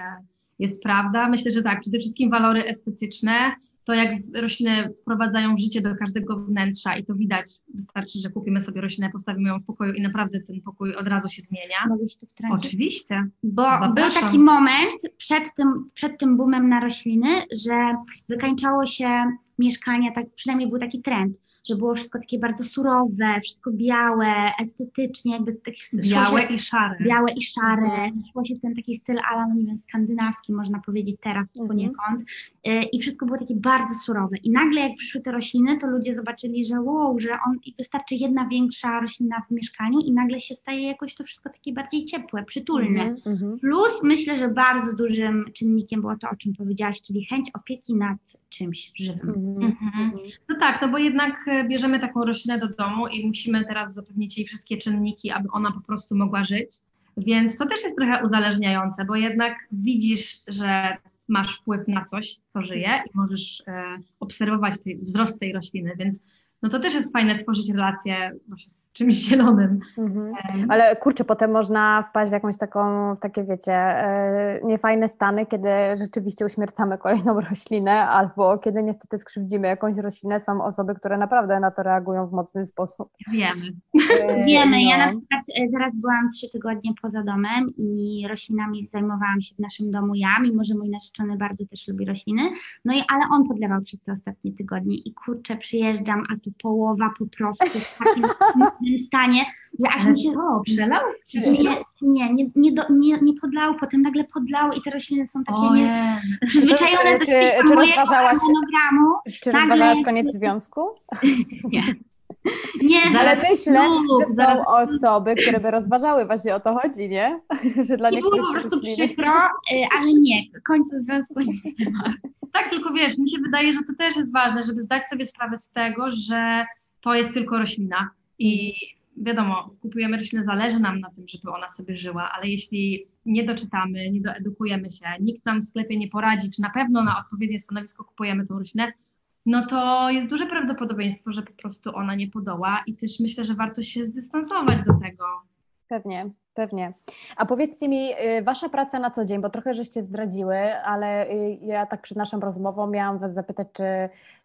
jest prawda. Myślę, że tak, przede wszystkim walory estetyczne, to jak rośliny wprowadzają życie do każdego wnętrza i to widać, wystarczy, że kupimy sobie roślinę, postawimy ją w pokoju i naprawdę ten pokój od razu się zmienia. Mogę się tu wtrącić? Oczywiście. Bo Zapraszam. był taki moment przed tym, przed tym boomem na rośliny, że wykańczało się mieszkania, tak przynajmniej był taki trend, że było wszystko takie bardzo surowe, wszystko białe, estetycznie, jakby tak białe się, i szare. Białe i szare. Mhm. Szło się ten taki styl ala, no nie wiem, skandynawski można powiedzieć teraz mhm. poniekąd. Y, I wszystko było takie bardzo surowe. I nagle jak przyszły te rośliny, to ludzie zobaczyli, że wow, że on wystarczy jedna większa roślina w mieszkaniu i nagle się staje jakoś to wszystko takie bardziej ciepłe, przytulne. Mhm. Plus myślę, że bardzo dużym czynnikiem było to, o czym powiedziałaś, czyli chęć opieki nad czymś żywym. Mhm. No tak, no bo jednak e, bierzemy taką roślinę do domu i musimy teraz zapewnić jej wszystkie czynniki, aby ona po prostu mogła żyć. Więc to też jest trochę uzależniające, bo jednak widzisz, że masz wpływ na coś, co żyje i możesz e, obserwować tej, wzrost tej rośliny, więc no to też jest fajne tworzyć relacje właśnie z czymś zielonym. Mhm. Ale kurczę, potem można wpaść w jakąś taką, w takie wiecie, e, niefajne stany, kiedy rzeczywiście uśmiercamy kolejną roślinę, albo kiedy niestety skrzywdzimy jakąś roślinę. Są osoby, które naprawdę na to reagują w mocny sposób. Wiemy. E, Wiemy. No. Ja na przykład e, teraz byłam trzy tygodnie poza domem i roślinami zajmowałam się w naszym domu ja, mimo że mój narzeczony bardzo też lubi rośliny. No i ale on podlewał przez te ostatnie tygodnie i kurczę, przyjeżdżam, a tu połowa po prostu w takim stanie, że aż mi się... Co, przelał? Nie, nie, nie, do, nie, nie podlał, potem nagle podlał i te rośliny są takie nie, przyzwyczajone do czy, czy rozważałaś, Czy nagle... rozważałaś koniec związku? Nie. Nie, ale myślę, że są zaraz... osoby, które by rozważały, właśnie o to chodzi, nie? Że dla nie niektórych było po prostu przykro, y, ale nie, końca związku nie ma. Tak, tylko wiesz, mi się wydaje, że to też jest ważne, żeby zdać sobie sprawę z tego, że to jest tylko roślina i wiadomo, kupujemy roślinę, zależy nam na tym, żeby ona sobie żyła, ale jeśli nie doczytamy, nie doedukujemy się, nikt nam w sklepie nie poradzi, czy na pewno na odpowiednie stanowisko kupujemy tą roślinę, no to jest duże prawdopodobieństwo, że po prostu ona nie podoła i też myślę, że warto się zdystansować do tego. Pewnie, pewnie. A powiedzcie mi, y, wasza praca na co dzień, bo trochę żeście zdradziły, ale y, ja tak przed naszą rozmową miałam was zapytać, czy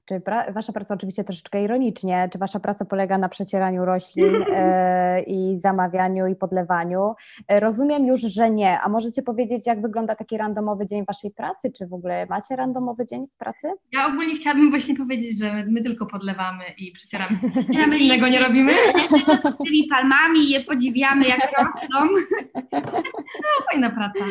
czy pra wasza praca, oczywiście troszeczkę ironicznie, czy wasza praca polega na przecieraniu roślin e, i zamawianiu i podlewaniu? E, rozumiem już, że nie. A możecie powiedzieć, jak wygląda taki randomowy dzień waszej pracy? Czy w ogóle macie randomowy dzień w pracy? Ja ogólnie chciałabym właśnie powiedzieć, że my, my tylko podlewamy i przecieramy. Nic innego nie robimy. Z tymi palmami je podziwiamy, jak rosną. No, fajna praca.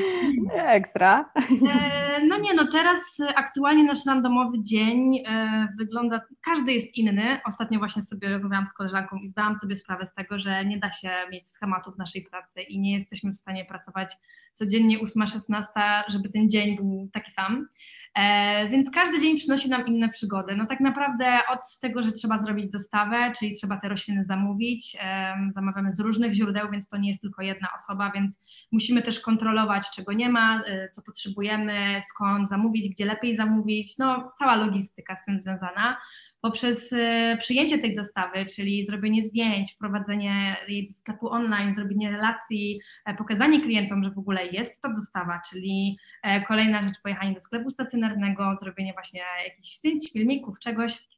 Ekstra. E, no nie, no teraz aktualnie nasz randomowy dzień e, wygląda, każdy jest inny. Ostatnio właśnie sobie rozmawiałam z koleżanką i zdałam sobie sprawę z tego, że nie da się mieć schematów naszej pracy i nie jesteśmy w stanie pracować codziennie 8-16, żeby ten dzień był taki sam. E, więc każdy dzień przynosi nam inne przygody. No tak naprawdę od tego, że trzeba zrobić dostawę, czyli trzeba te rośliny zamówić, zamawiamy z różnych źródeł, więc to nie jest tylko jedna osoba, więc musimy też kontrolować, czego nie ma, e, co potrzebujemy, skąd zamówić, gdzie lepiej zamówić, no cała logistyka z tym związana. Poprzez e, przyjęcie tej dostawy, czyli zrobienie zdjęć, wprowadzenie jej do sklepu online, zrobienie relacji, e, pokazanie klientom, że w ogóle jest ta dostawa, czyli e, kolejna rzecz, pojechanie do sklepu stacjonarnego, zrobienie właśnie jakichś zdjęć, filmików, czegoś,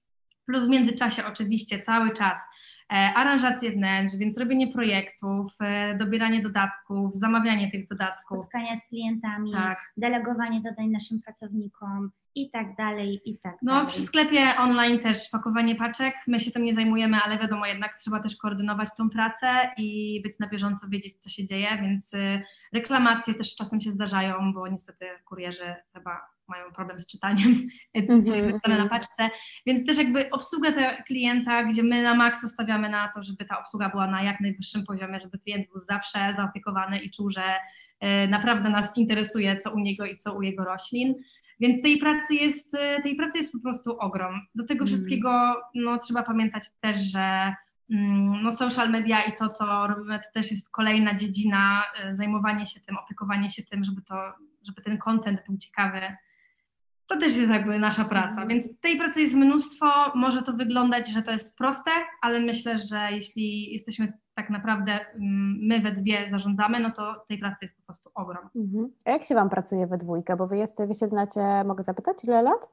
plus w międzyczasie oczywiście cały czas aranżacje wnętrz, więc robienie projektów, dobieranie dodatków, zamawianie tych dodatków. Spotkania z klientami, tak. delegowanie zadań naszym pracownikom, i tak dalej, i tak no, dalej. Przy sklepie online też pakowanie paczek, my się tym nie zajmujemy, ale wiadomo, jednak trzeba też koordynować tą pracę i być na bieżąco, wiedzieć co się dzieje, więc y, reklamacje też czasem się zdarzają, bo niestety kurierzy chyba mają problem z czytaniem, mm-hmm. co jest wybrane na paczce, więc też jakby obsługę te klienta, gdzie my na maksa stawiamy na to, żeby ta obsługa była na jak najwyższym poziomie, żeby klient był zawsze zaopiekowany i czuł, że y, naprawdę nas interesuje, co u niego i co u jego roślin. Więc tej pracy jest, e, tej pracy jest po prostu ogrom. Do tego mm. wszystkiego no, trzeba pamiętać też, że mm, no, social media i to, co robimy, to też jest kolejna dziedzina, e, zajmowanie się tym, opiekowanie się tym, żeby, to, żeby ten content był ciekawy. To też jest jakby nasza praca, mm. więc tej pracy jest mnóstwo. Może to wyglądać, że to jest proste, ale myślę, że jeśli jesteśmy tak naprawdę mm, my we dwie zarządzamy, no to tej pracy jest po prostu ogrom. Mhm. A jak się Wam pracuje we dwójkę? Bo Wy, jest, wy się znacie, mogę zapytać, ile lat?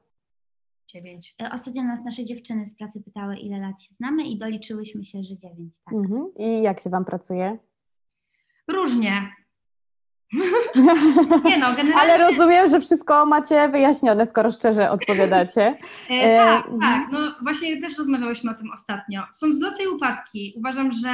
Dziewięć. E, ostatnio nas nasze dziewczyny z pracy pytały, ile lat się znamy i doliczyłyśmy się, że dziewięć. Tak. Mhm. I jak się Wam pracuje? Różnie. Nie no, generalnie... Ale rozumiem, że wszystko macie wyjaśnione, skoro szczerze odpowiadacie. E, e tak, e... tak. No właśnie też rozmawiałyśmy o tym ostatnio. Są zloty i upadki. Uważam, że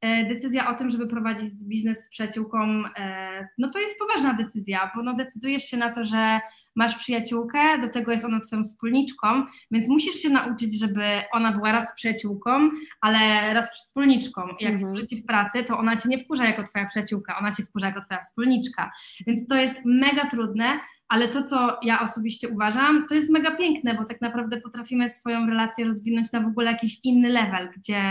e, decyzja o tym, żeby prowadzić biznes z przyjaciółką, e, no to jest poważna decyzja, bo no decydujesz się na to, że masz przyjaciółkę, do tego jest ona twoją wspólniczką, więc musisz się nauczyć, żeby ona była raz przyjaciółką, ale raz wspólniczką. Jak mhm. w pracy, to ona cię nie wkurza jako twoja przyjaciółka, ona cię wkurza jako twoja wspólniczka. Więc to jest mega trudne, ale to, co ja osobiście uważam, to jest mega piękne, bo tak naprawdę potrafimy swoją relację rozwinąć na w ogóle jakiś inny level, gdzie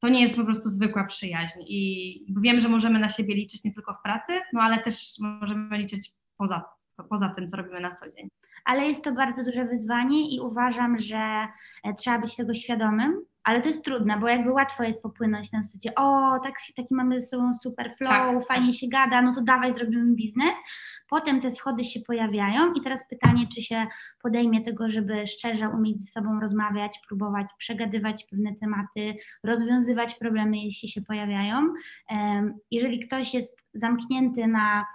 to nie jest po prostu zwykła przyjaźń i wiem, że możemy na siebie liczyć nie tylko w pracy, no ale też możemy liczyć poza poza tym, co robimy na co dzień. Ale jest to bardzo duże wyzwanie i uważam, że e, trzeba być tego świadomym, ale to jest trudne, bo jakby łatwo jest popłynąć na zasadzie, o, tak, taki mamy ze sobą super flow, tak. fajnie się gada, no to dawaj zrobimy biznes. Potem te schody się pojawiają i teraz pytanie, czy się podejmie tego, żeby szczerze umieć ze sobą rozmawiać, próbować przegadywać pewne tematy, rozwiązywać problemy, jeśli się pojawiają. Jeżeli ktoś jest zamknięty na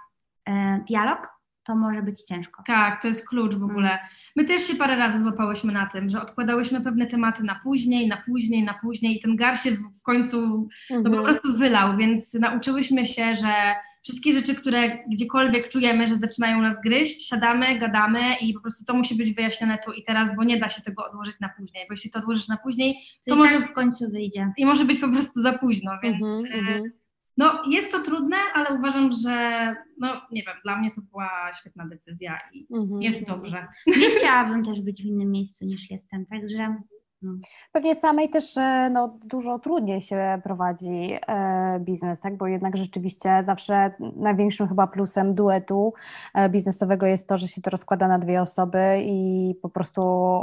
e, dialog, to może być ciężko. Tak, to jest klucz w mm. ogóle. My też się parę razy złapałyśmy na tym, że odkładałyśmy pewne tematy na później, na później, na później i ten gar się w końcu mhm. no, po prostu wylał, więc nauczyłyśmy się, że wszystkie rzeczy, które gdziekolwiek czujemy, że zaczynają nas gryźć, siadamy, gadamy i po prostu to musi być wyjaśnione tu i teraz, bo nie da się tego odłożyć na później, bo jeśli to odłożysz na później, to, to może tak w końcu wyjdzie. I może być po prostu za późno, więc... Mhm, no, jest to trudne, ale uważam, że, no nie wiem, dla mnie to była świetna decyzja i mhm. jest dobrze. Nie chciałabym też być w innym miejscu niż jestem, także no. Pewnie samej też e, no, dużo trudniej się prowadzi e, biznes, tak? bo jednak rzeczywiście zawsze największym chyba plusem duetu e, biznesowego jest to, że się to rozkłada na dwie osoby i po prostu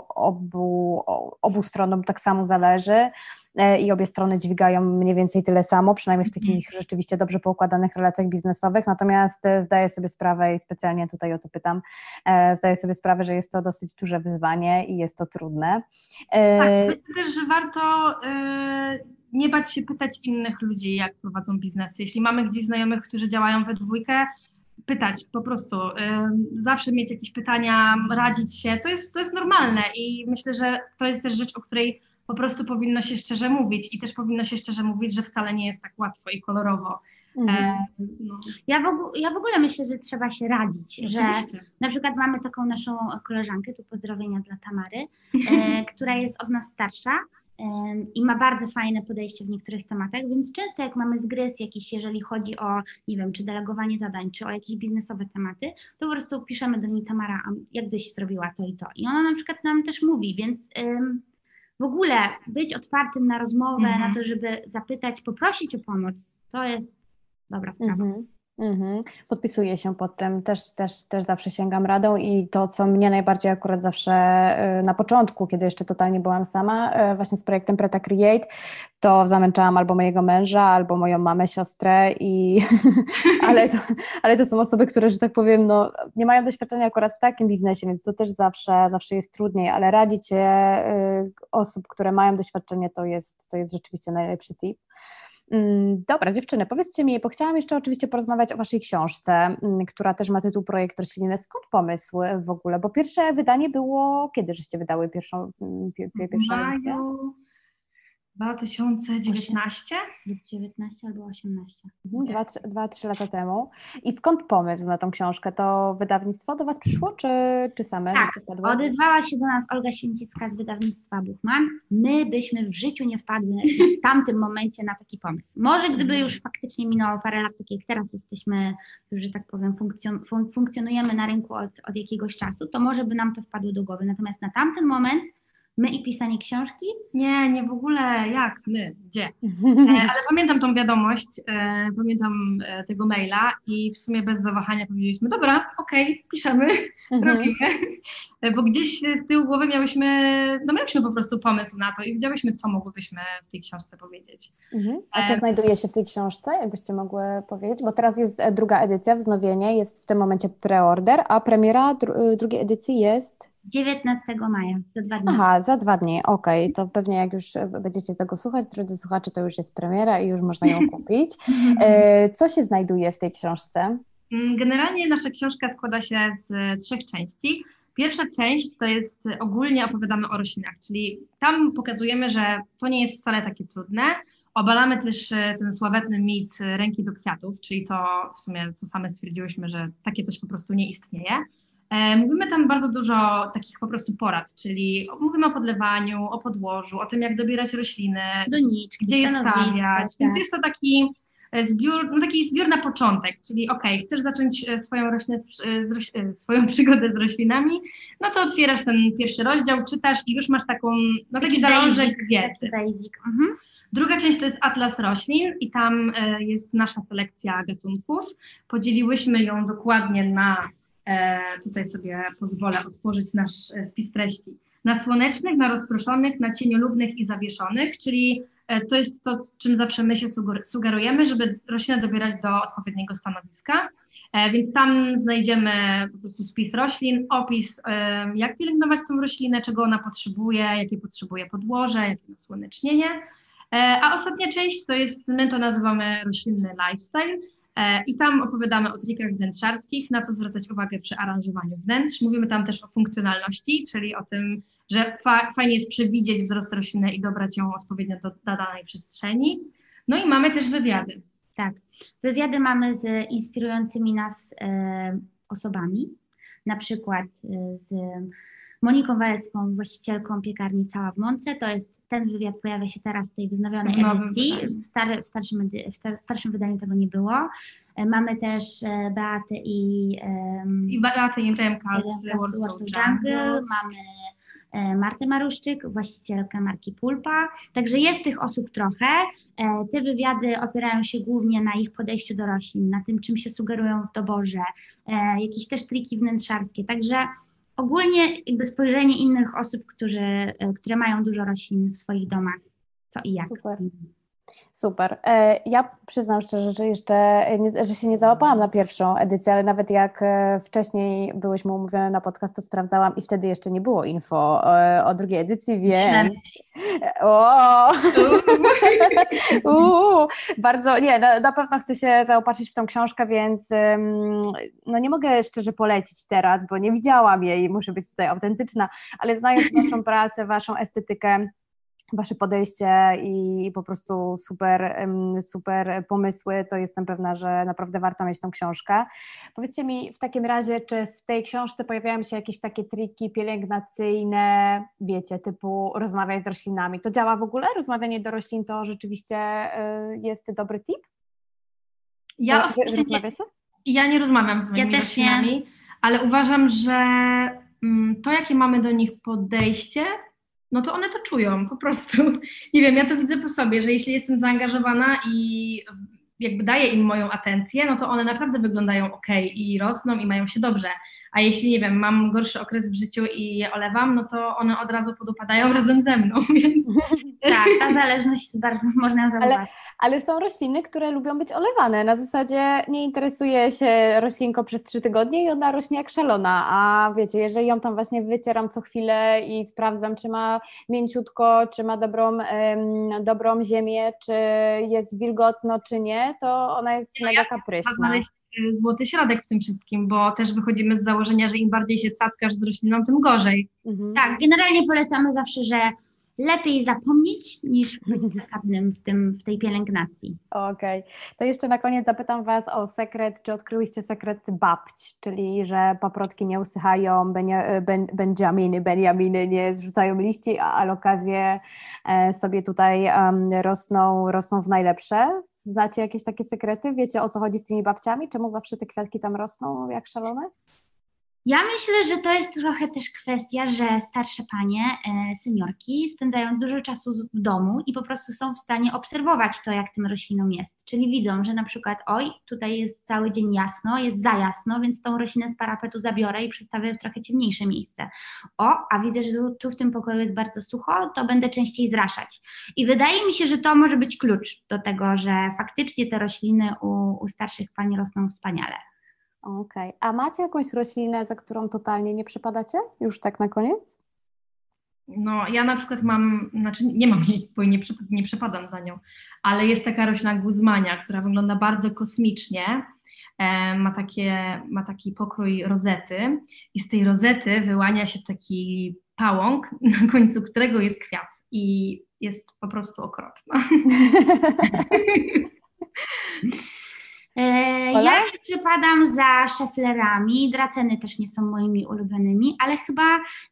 obu, obu stronom tak samo zależy i obie strony dźwigają mniej więcej tyle samo, przynajmniej w takich mhm. rzeczywiście dobrze poukładanych relacjach biznesowych, natomiast zdaję sobie sprawę i specjalnie tutaj o to pytam, zdaję sobie sprawę, że jest to dosyć duże wyzwanie i jest to trudne. Tak myślę też, że warto nie bać się pytać innych ludzi, jak prowadzą biznesy. Jeśli mamy gdzieś znajomych, którzy działają we dwójkę, pytać po prostu, zawsze mieć jakieś pytania, radzić się, to jest, to jest normalne i myślę, że to jest też rzecz, o której po prostu powinno się szczerze mówić i też powinno się szczerze mówić, że wcale nie jest tak łatwo i kolorowo. Mhm. E, no. Ja, w ogóle, ja w ogóle myślę, że trzeba się radzić, Oczywiście. że na przykład mamy taką naszą koleżankę, tu pozdrowienia dla Tamary, e, która jest od nas starsza e, i ma bardzo fajne podejście w niektórych tematach, więc często jak mamy zgryz jakiś, jeżeli chodzi o, nie wiem, czy delegowanie zadań, czy o jakieś biznesowe tematy, to po prostu piszemy do niej Tamara, jakbyś zrobiła to i to. I ona na przykład nam też mówi, więc w ogóle być otwartym na rozmowę, mhm. na to, żeby zapytać, poprosić o pomoc, to jest dobra sprawa. Mhm. Mhm. Podpisuję się pod tym, też, też, też zawsze sięgam radą i to, co mnie najbardziej akurat zawsze y, na początku, kiedy jeszcze totalnie byłam sama, y, właśnie z projektem Preta Create, to zamęczałam albo mojego męża, albo moją mamę, siostrę, i ale, to, ale to są osoby, które, że tak powiem, no, nie mają doświadczenia akurat w takim biznesie, więc to też zawsze, zawsze jest trudniej, ale radzić y, osób, które mają doświadczenie, to jest, to jest rzeczywiście najlepszy tip. Mm, dobra, dziewczyny, powiedzcie mi, bo chciałam jeszcze oczywiście porozmawiać o Waszej książce, mm, która też ma tytuł Projekt Rośliny. Skąd pomysł w ogóle? Bo pierwsze wydanie było, kiedy żeście wydały pierwszą, mm, pierwszą edycję? 2019? 19 albo 18. Mhm, dwa, trzy, dwa, trzy lata temu. I skąd pomysł na tą książkę? To wydawnictwo do Was przyszło, czy, czy same tak, odezwała się do nas Olga Święcicka z wydawnictwa Buchman. My byśmy w życiu nie wpadły w tamtym momencie na taki pomysł. Może gdyby już faktycznie minęło parę lat, tak jak teraz jesteśmy, już, że tak powiem, funkcjon funkcjonujemy na rynku od, od jakiegoś czasu, to może by nam to wpadło do głowy. Natomiast na tamten moment My i pisanie książki? Nie, nie w ogóle jak my, gdzie. E, ale pamiętam tą wiadomość, e, pamiętam e, tego maila i w sumie bez zawahania powiedzieliśmy, dobra, okej, okay, piszemy, mhm. robimy. Bo gdzieś z tyłu głowy miałyśmy, no miałyśmy po prostu pomysł na to i wiedziałyśmy, co mogłybyśmy w tej książce powiedzieć. Mhm. A co znajduje się w tej książce, jakbyście mogły powiedzieć? Bo teraz jest druga edycja, wznowienie, jest w tym momencie preorder, a premiera dru drugiej edycji jest 19 maja, za dwa dni. Aha, za dwa dni, okej. Okay. To pewnie jak już będziecie tego słuchać, drodzy słuchacze, to już jest premiera i już można ją kupić. E, co się znajduje w tej książce? Mm, generalnie nasza książka składa się z trzech części. Pierwsza część to jest ogólnie opowiadamy o roślinach, czyli tam pokazujemy, że to nie jest wcale takie trudne. Obalamy też ten sławetny mit ręki do kwiatów, czyli to w sumie, co same stwierdziłyśmy, że takie coś po prostu nie istnieje. E, mówimy tam bardzo dużo takich po prostu porad, czyli mówimy o podlewaniu, o podłożu, o tym, jak dobierać rośliny, doniczki, gdzie je stawiać. Więc tak. jest to taki e, zbiór, no taki zbiór na początek, czyli ok, chcesz zacząć e, swoją, roślinę, z, swoją przygodę z roślinami, no to otwierasz ten pierwszy rozdział, czytasz i już masz taką, no taki, taki zalążek wiedzy. Basic. Mhm. Druga część to jest Atlas Roślin i tam jest nasza selekcja gatunków. Podzieliłyśmy ją dokładnie na tutaj sobie pozwolę otworzyć nasz e, spis treści. Na słonecznych, na rozproszonych, na cieniolubnych i zawieszonych, czyli e, to jest to, czym zawsze my się sugerujemy, żeby roślinę dobierać do odpowiedniego stanowiska. Więc tam znajdziemy po prostu spis roślin, opis, jak pielęgnować tą roślinę, czego ona potrzebuje, jakie potrzebuje podłoże, jakie nasłonecznienie. A ostatnia część to jest, my to nazywamy roślinny lifestyle, E, I tam opowiadamy o trikach wnętrzarskich, na co zwracać uwagę przy aranżowaniu wnętrz. Mówimy tam też o funkcjonalności, czyli o tym, że fa fajnie jest przewidzieć wzrost rośliny i dobrać ją odpowiednio do, do danej przestrzeni. No i mamy też wywiady. Tak, wywiady mamy z inspirującymi nas e, osobami, na przykład e, z Moniką Walecką, właścicielką piekarni Cała w Mące. To jest ten wywiad pojawia się teraz w tej wznowionej edycji. W, stary, w, starszym, w starszym wydaniu tego nie było. E, mamy też e, Beatę i... Um, I Beatę i Remka z Warsaw Jungle. Mamy e, Martę Maruszczyk, właścicielkę marki Pulpa. Także jest tych osób trochę. Te wywiady opierają się głównie na ich podejściu do roślin, na tym, czym się sugerują w doborze, jakieś też triki wnętrzarskie. Także ogólnie jakby spojrzenie innych osób, którzy, e, które mają dużo roślin w swoich domach, co i jak. Super. Super. E, ja przyznam szczerze, że jeszcze nie, że się nie załapałam na pierwszą edycję, ale nawet jak e, wcześniej byłyśmy umówione na podcast, to sprawdzałam i wtedy jeszcze nie było info o, o drugiej edycji, więc... O! Bardzo, nie, na, na, pewno chcę się zaopatrzyć w tą książkę, więc no nie mogę szczerze polecić teraz, bo nie widziałam jej, muszę być tutaj autentyczna, ale znając Waszą pracę, Waszą estetykę, Wasze podejście i po prostu super, super pomysły, to jestem pewna, że naprawdę warto mieć tą książkę. Powiedzcie mi w takim razie, czy w tej książce pojawiają się jakieś takie triki pielęgnacyjne, wiecie, typu rozmawiać z roślinami. To działa w ogóle? Rozmawianie do roślin to rzeczywiście y, jest dobry tip? Ja osobiście? Nie, ja nie rozmawiam z moimi ja roślinami, nie. ale uważam, że mm, to, jakie mamy do nich podejście, no to one to czują po prostu. Nie wiem, ja to widzę po sobie, że jeśli jestem zaangażowana i jakby daję im moją atencję, no to one naprawdę wyglądają ok i rosną i mają się dobrze. A jeśli, nie wiem, mam gorszy okres w życiu i je olewam, no to one od razu podupadają razem ze mną, więc... Tak, ta zależność bardzo można ją zauważyć. Ale, ale są rośliny, które lubią być olewane. Na zasadzie nie interesuje się roślinką przez trzy tygodnie i ona rośnie jak szalona. A wiecie, jeżeli ją tam właśnie wycieram co chwilę i sprawdzam, czy ma mięciutko, czy ma dobrą, dobrą ziemię, czy jest wilgotno, czy nie, to ona jest no, mega kapryśna y, złoty środek w tym wszystkim, bo też wychodzimy z założenia, że im bardziej się cackasz z rośliną, tym gorzej. Mhm. Tak, generalnie polecamy zawsze, że lepiej zapomnieć niż być zasadnym w, tym, w tej pielęgnacji. Okej. Okay. To jeszcze na koniec zapytam Was o sekret, czy odkryłyście sekret babć, czyli że paprotki nie usychają, benia, ben, benjaminy, benjaminy nie zrzucają liści, a alokazje e, sobie tutaj rosną, rosną w najlepsze. Znacie jakieś takie sekrety? Wiecie o co chodzi z tymi babciami? Czemu zawsze te kwiatki tam rosną jak szalone? Ja myślę, że to jest trochę też kwestia, że starsze panie, e, seniorki spędzają dużo czasu w domu i po prostu są w stanie obserwować to, jak tym roślinom jest. Czyli widzą, że na przykład, oj, tutaj jest cały dzień jasno, jest za jasno, więc tą roślinę z parapetu zabiorę i przestawię w trochę ciemniejsze miejsce. O, a widzę, że tu, tu w tym pokoju jest bardzo sucho, to będę częściej zraszać. I wydaje mi się, że to może być klucz do tego, że faktycznie te rośliny u, u starszych pań rosną wspaniale. Okej. Okay. A macie jakąś roślinę, za którą totalnie nie przypadacie? Już tak na koniec? No, ja na przykład mam, znaczy nie mam jej, bo nie, nie przepadam za nią, ale jest taka roślina guzmania, która wygląda bardzo kosmicznie. E, ma, takie, ma taki pokrój rozety i z tej rozety wyłania się taki pałąk, na końcu którego jest kwiat i jest po prostu okropna. E, ja przypadam za szeflerami, draceny też nie są moimi ulubionymi, ale chyba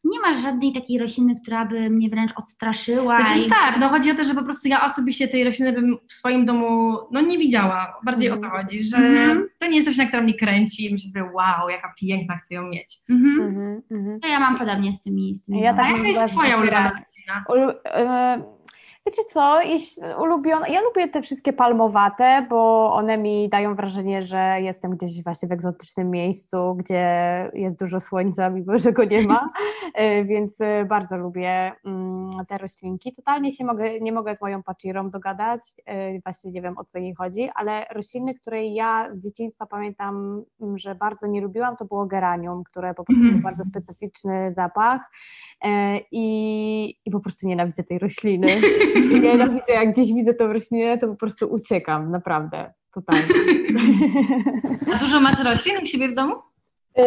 nie ma żadnej takiej rośliny, która by mnie wręcz odstraszyła. Znaczy, i... Tak, no chodzi o to, że po prostu ja osobiście tej rośliny bym w swoim domu no nie widziała. Bardziej mm. o to mhm. chodzi, że mm-hmm. to nie jest coś, na która mnie kręci i myślę sobie, wow, jaka piękna, chcę ją mieć. Mm-hmm. Mm-hmm. To ja mam podobnie z tymi. Z tymi ja tak, jaka jest twoja ulubiona roślina? Ulu- e, Wiecie co, jeśli ulubione, ja lubię te wszystkie palmowate, bo one mi dają wrażenie, że jestem gdzieś właśnie w egzotycznym miejscu, gdzie jest dużo słońca, mimo że go nie ma, e, więc e, bardzo lubię mm, te roślinki. Totalnie się mogę, nie mogę z moją paczirą dogadać, e, właśnie nie wiem o co jej chodzi, ale rośliny, które ja z dzieciństwa pamiętam, mm, że bardzo nie lubiłam, to było geranium, które po prostu mm. ma bardzo specyficzny zapach i, i po prostu nienawidzę tej rośliny. Nienawidzę, jak gdzieś widzę tą roślinę, to po prostu uciekam, naprawdę, totalnie. A dużo masz roślin u siebie w domu? Yy,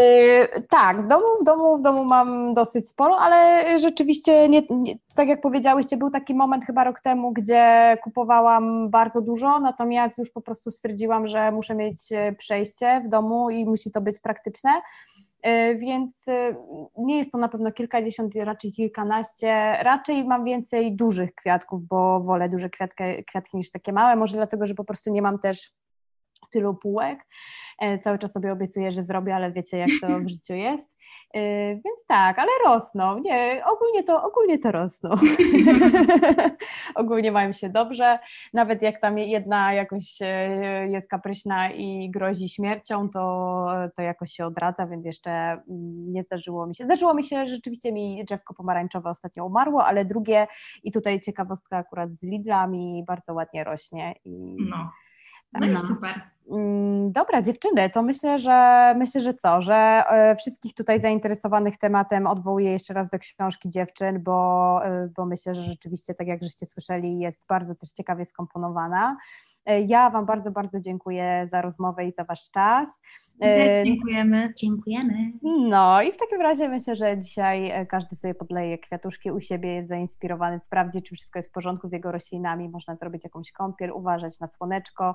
tak, w domu, w domu, w domu mam dosyć sporo, ale rzeczywiście, nie, nie, tak jak powiedziałyście, był taki moment chyba rok temu, gdzie kupowałam bardzo dużo, natomiast już po prostu stwierdziłam, że muszę mieć przejście w domu i musi to być praktyczne. E, więc e, nie jest to na pewno kilkadziesiąt, raczej kilkanaście. Raczej mam więcej dużych kwiatków, bo wolę duże kwiatki, kwiatki niż takie małe. Może dlatego, że po prostu nie mam też tylu półek. E, cały czas sobie obiecuję, że zrobię, ale wiecie, jak to w życiu jest. Y, więc tak, ale rosną. Nie, ogólnie to, ogólnie to rosną. ogólnie mają się dobrze. Nawet jak tam jedna jakoś e, jest kapryśna i grozi śmiercią, to, to jakoś się odradza, więc jeszcze mm, nie zdarzyło mi się. Zdarzyło mi się, że rzeczywiście mi drzewko pomarańczowe ostatnio umarło, ale drugie i tutaj ciekawostka akurat z Lidla mi bardzo ładnie rośnie. I, no. No i super. Mm, dobra, dziewczyny, to myślę, że myślę, że co, że e, wszystkich tutaj zainteresowanych tematem odwołuję jeszcze raz do książki dziewczyn, bo, e, bo myślę, że rzeczywiście, tak jak żeście słyszeli, jest bardzo też ciekawie skomponowana. E, ja Wam bardzo, bardzo dziękuję za rozmowę i za Wasz czas. Dziękujemy. Dziękujemy. No i w takim razie myślę, że dzisiaj każdy sobie podleje kwiatuszki u siebie, jest zainspirowany, sprawdzi, czy wszystko jest w porządku z jego roślinami, można zrobić jakąś kąpiel, uważać na słoneczko,